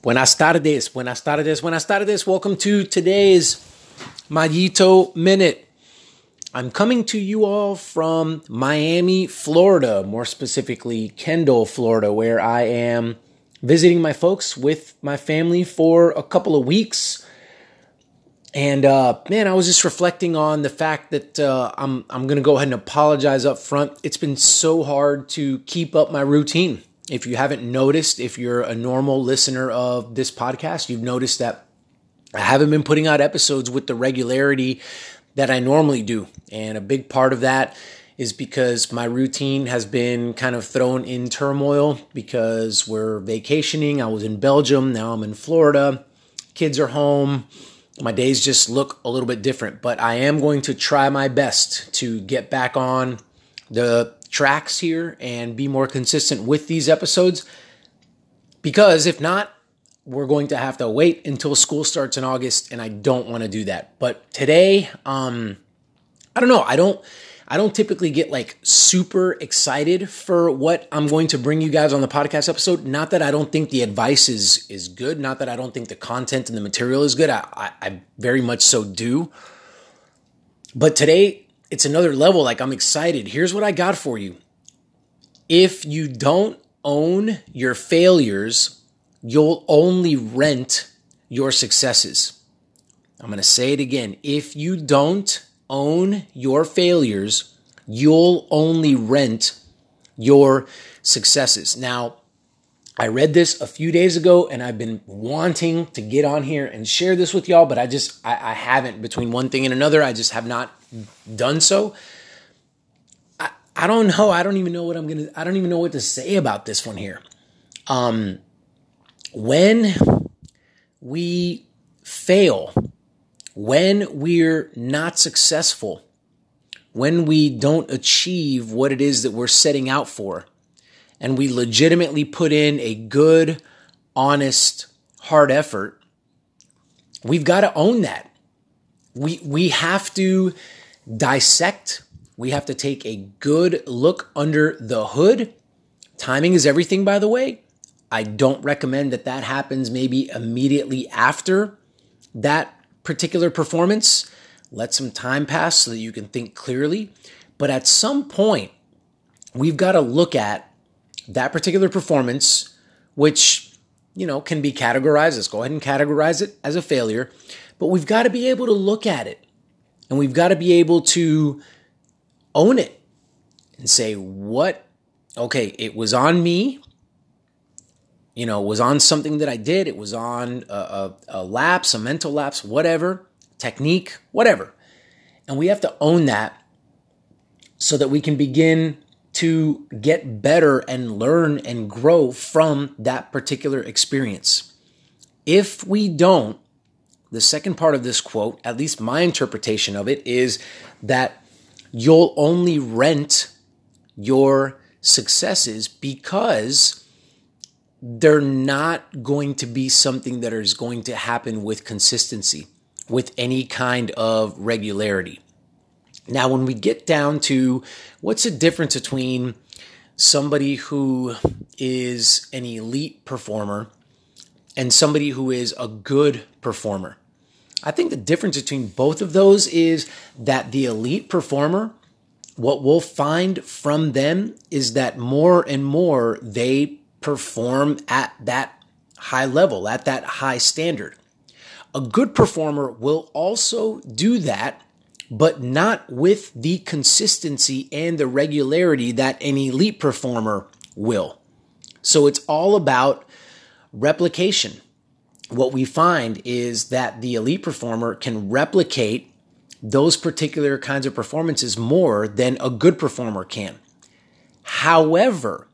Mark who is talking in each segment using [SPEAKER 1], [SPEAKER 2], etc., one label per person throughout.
[SPEAKER 1] Buenas tardes, buenas tardes, buenas tardes. Welcome to today's Mallito Minute. I'm coming to you all from Miami, Florida, more specifically Kendall, Florida, where I am visiting my folks with my family for a couple of weeks. And uh, man, I was just reflecting on the fact that uh, I'm I'm gonna go ahead and apologize up front. It's been so hard to keep up my routine. If you haven't noticed, if you're a normal listener of this podcast, you've noticed that I haven't been putting out episodes with the regularity that I normally do. And a big part of that is because my routine has been kind of thrown in turmoil because we're vacationing. I was in Belgium, now I'm in Florida. Kids are home. My days just look a little bit different, but I am going to try my best to get back on the tracks here and be more consistent with these episodes. Because if not, we're going to have to wait until school starts in August, and I don't want to do that. But today, um, I don't know. I don't. I don't typically get like super excited for what I'm going to bring you guys on the podcast episode. Not that I don't think the advice is is good. Not that I don't think the content and the material is good. I, I, I very much so do. But today, it's another level. Like I'm excited. Here's what I got for you. If you don't own your failures, you'll only rent your successes. I'm going to say it again. If you don't own your failures, you'll only rent your successes. Now, I read this a few days ago and I've been wanting to get on here and share this with y'all, but I just, I, I haven't. Between one thing and another, I just have not done so. I, I don't know. I don't even know what I'm going to, I don't even know what to say about this one here. Um, when we fail, when we're not successful, when we don't achieve what it is that we're setting out for, and we legitimately put in a good, honest, hard effort, we've got to own that. We, we have to dissect. We have to take a good look under the hood. Timing is everything, by the way. I don't recommend that that happens maybe immediately after that particular performance. Let some time pass so that you can think clearly. But at some point, we've got to look at that particular performance, which, you know, can be categorized. Let's go ahead and categorize it as a failure. But we've got to be able to look at it and we've got to be able to own it and say, what? Okay, it was on me. You know, it was on something that I did. It was on a, a, a lapse, a mental lapse, whatever, technique, whatever. And we have to own that so that we can begin to get better and learn and grow from that particular experience. If we don't, the second part of this quote, at least my interpretation of it, is that you'll only rent your successes because they're not going to be something that is going to happen with consistency, with any kind of regularity. Now, when we get down to what's the difference between somebody who is an elite performer and somebody who is a good performer. I think the difference between both of those is that the elite performer, what we'll find from them is that more and more they perform at that high level, at that high standard. A good performer will also do that, but not with the consistency and the regularity that an elite performer will. So it's all about replication. What we find is that the elite performer can replicate those particular kinds of performances more than a good performer can. However,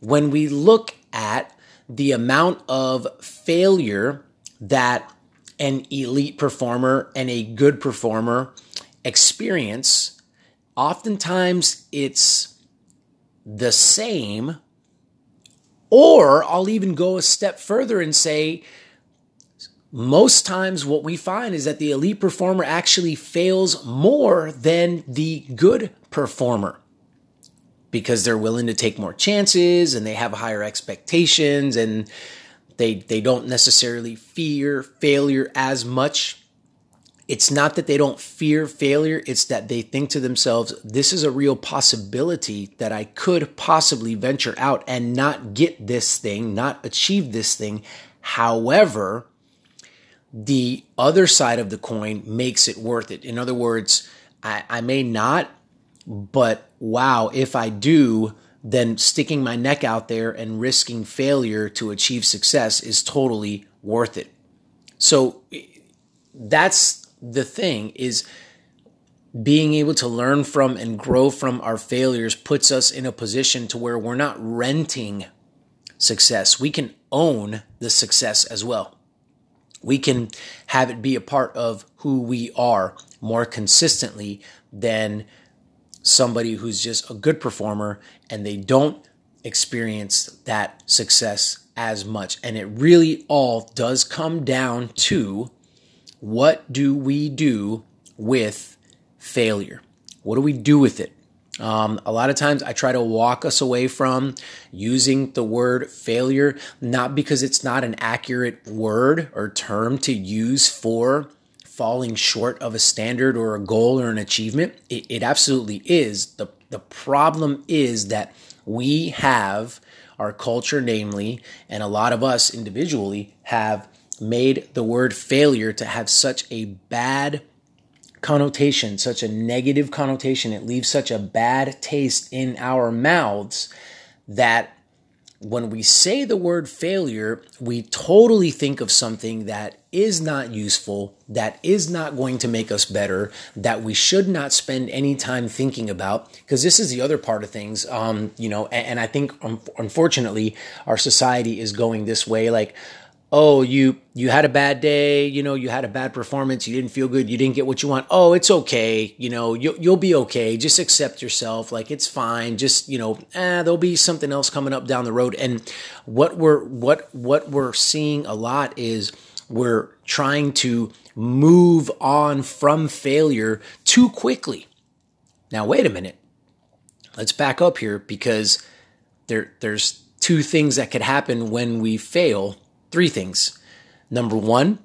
[SPEAKER 1] when we look at the amount of failure that an elite performer and a good performer experience, oftentimes it's the same or I'll even go a step further and say, most times what we find is that the elite performer actually fails more than the good performer because they're willing to take more chances and they have higher expectations and They, they don't necessarily fear failure as much. It's not that they don't fear failure, it's that they think to themselves, this is a real possibility that I could possibly venture out and not get this thing, not achieve this thing. However, the other side of the coin makes it worth it. In other words, I, I may not, but wow, if I do, then sticking my neck out there and risking failure to achieve success is totally worth it. So that's the thing is being able to learn from and grow from our failures puts us in a position to where we're not renting success. We can own the success as well. We can have it be a part of who we are more consistently than somebody who's just a good performer and they don't experience that success as much. And it really all does come down to what do we do with failure? What do we do with it? Um, a lot of times I try to walk us away from using the word failure, not because it's not an accurate word or term to use for falling short of a standard or a goal or an achievement. It, it absolutely is. The, the problem is that we have our culture, namely, and a lot of us individually have made the word failure to have such a bad connotation, such a negative connotation. It leaves such a bad taste in our mouths that when we say the word failure, we totally think of something that is not useful, that is not going to make us better, that we should not spend any time thinking about. Because this is the other part of things, um, you know, and, and I think um, unfortunately our society is going this way. Like, oh you you had a bad day you know you had a bad performance you didn't feel good you didn't get what you want. Oh it's okay you know you, you'll be okay. Just accept yourself like it's fine. Just you know eh, there'll be something else coming up down the road. And what we're what what we're seeing a lot is we're trying to move on from failure too quickly. Now wait a minute. Let's back up here because there there's two things that could happen when we fail three things. Number one,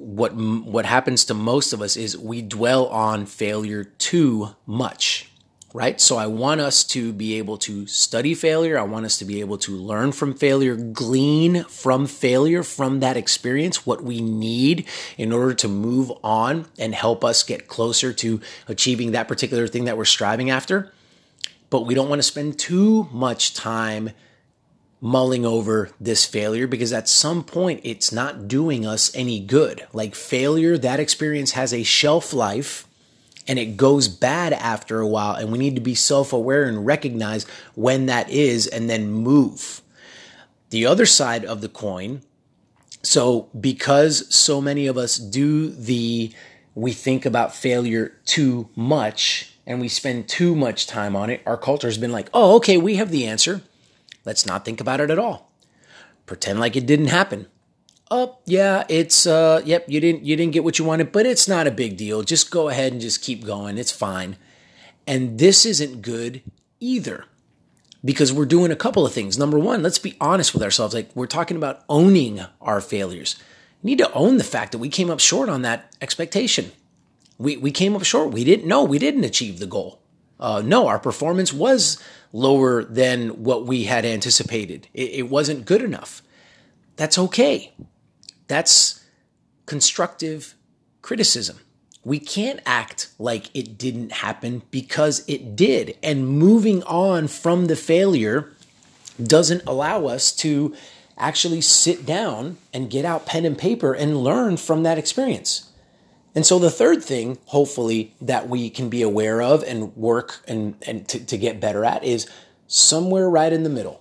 [SPEAKER 1] what what happens to most of us is we dwell on failure too much, right? So I want us to be able to study failure. I want us to be able to learn from failure, glean from failure, from that experience, what we need in order to move on and help us get closer to achieving that particular thing that we're striving after. But we don't want to spend too much time mulling over this failure because at some point it's not doing us any good. Like failure, that experience has a shelf life and it goes bad after a while. And we need to be self aware and recognize when that is and then move. The other side of the coin. So, because so many of us do the, we think about failure too much and we spend too much time on it, our culture has been like, oh, okay, we have the answer Let's not think about it at all. Pretend like it didn't happen. Oh, yeah, it's uh yep, you didn't you didn't get what you wanted, but it's not a big deal. Just go ahead and just keep going. It's fine. And this isn't good either. Because we're doing a couple of things. Number 1, let's be honest with ourselves. Like we're talking about owning our failures. We need to own the fact that we came up short on that expectation. We we came up short. We didn't know we didn't achieve the goal. Uh, no, our performance was lower than what we had anticipated. It, it wasn't good enough. That's okay. That's constructive criticism. We can't act like it didn't happen because it did. And moving on from the failure doesn't allow us to actually sit down and get out pen and paper and learn from that experience. And so the third thing, hopefully, that we can be aware of and work and, and to, to get better at is somewhere right in the middle,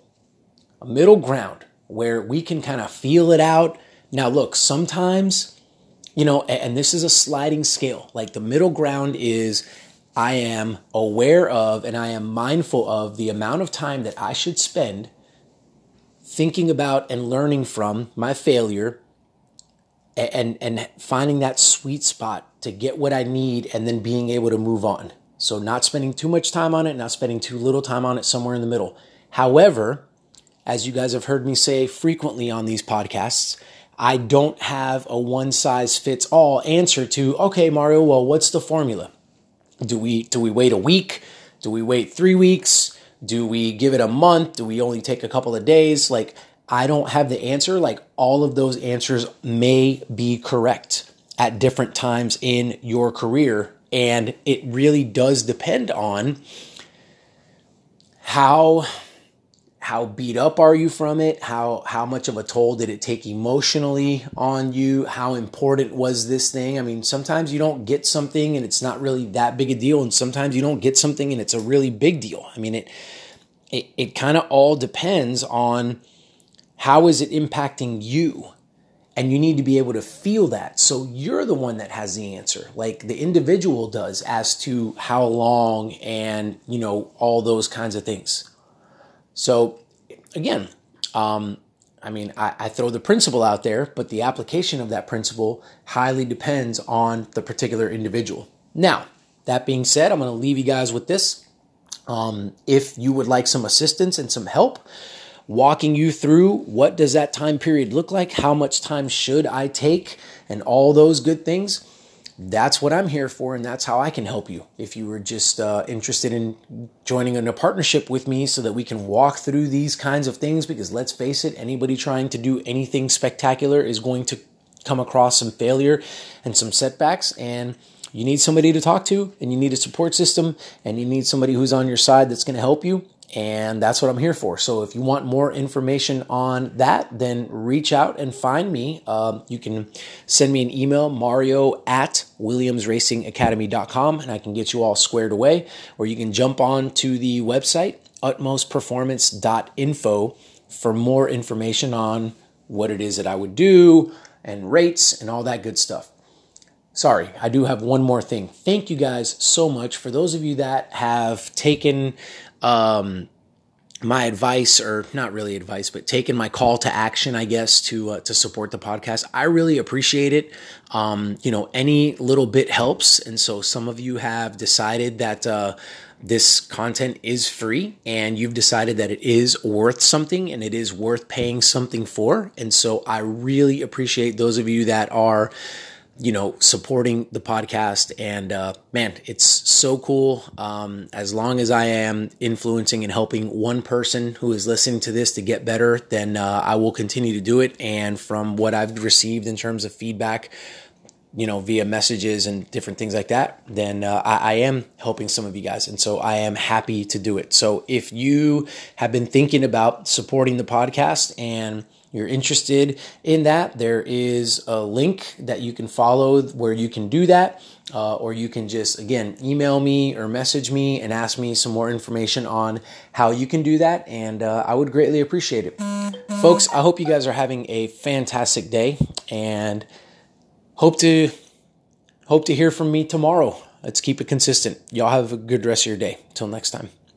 [SPEAKER 1] a middle ground where we can kind of feel it out. Now, look, sometimes, you know, and this is a sliding scale. Like the middle ground is I am aware of and I am mindful of the amount of time that I should spend thinking about and learning from my failure and and finding that sweet spot to get what I need and then being able to move on. So not spending too much time on it, not spending too little time on it somewhere in the middle. However, as you guys have heard me say frequently on these podcasts, I don't have a one size fits all answer to, okay, Mario, well, what's the formula? Do we do we wait a week? Do we wait 3 weeks? Do we give it a month? Do we only take a couple of days? Like I don't have the answer. Like all of those answers may be correct at different times in your career. And it really does depend on how how beat up are you from it? How how much of a toll did it take emotionally on you? How important was this thing? I mean sometimes you don't get something and it's not really that big a deal. And sometimes you don't get something and it's a really big deal. I mean it it, it kind of all depends on how is it impacting you and you need to be able to feel that so you're the one that has the answer like the individual does as to how long and you know all those kinds of things so again, um, I mean, I, I, throw the principle out there, but the application of that principle highly depends on the particular individual. Now, that being said, I'm going to leave you guys with this. Um, if you would like some assistance and some help, walking you through what does that time period look like, how much time should I take, and all those good things that's what I'm here for, and that's how I can help you. If you were just uh, interested in joining in a partnership with me so that we can walk through these kinds of things, because let's face it, anybody trying to do anything spectacular is going to come across some failure and some setbacks, and you need somebody to talk to, and you need a support system, and you need somebody who's on your side that's going to help you. And that's what I'm here for. So if you want more information on that, then reach out and find me. Um, you can send me an email, mario at williamsracingacademy.com, and I can get you all squared away. Or you can jump on to the website, utmostperformance.info, for more information on what it is that I would do and rates and all that good stuff. Sorry, I do have one more thing. Thank you guys so much for those of you that have taken um, my advice, or not really advice, but taking my call to action, I guess, to uh, to support the podcast. I really appreciate it. Um, you know, any little bit helps, and so some of you have decided that. Uh, this content is free and you've decided that it is worth something and it is worth paying something for. And so I really appreciate those of you that are you know, supporting the podcast. And uh, man, it's so cool. Um, as long as I am influencing and helping one person who is listening to this to get better, then uh, I will continue to do it. And from what I've received in terms of feedback, you know, via messages and different things like that, then uh, I, I, am helping some of you guys. And so I am happy to do it. So if you have been thinking about supporting the podcast and you're interested in that, there is a link that you can follow where you can do that. Uh, or you can just, again, email me or message me and ask me some more information on how you can do that. And uh, I would greatly appreciate it. Folks, I hope you guys are having a fantastic day and hope to hope to hear from me tomorrow. Let's keep it consistent. Y'all have a good rest of your day. Till next time.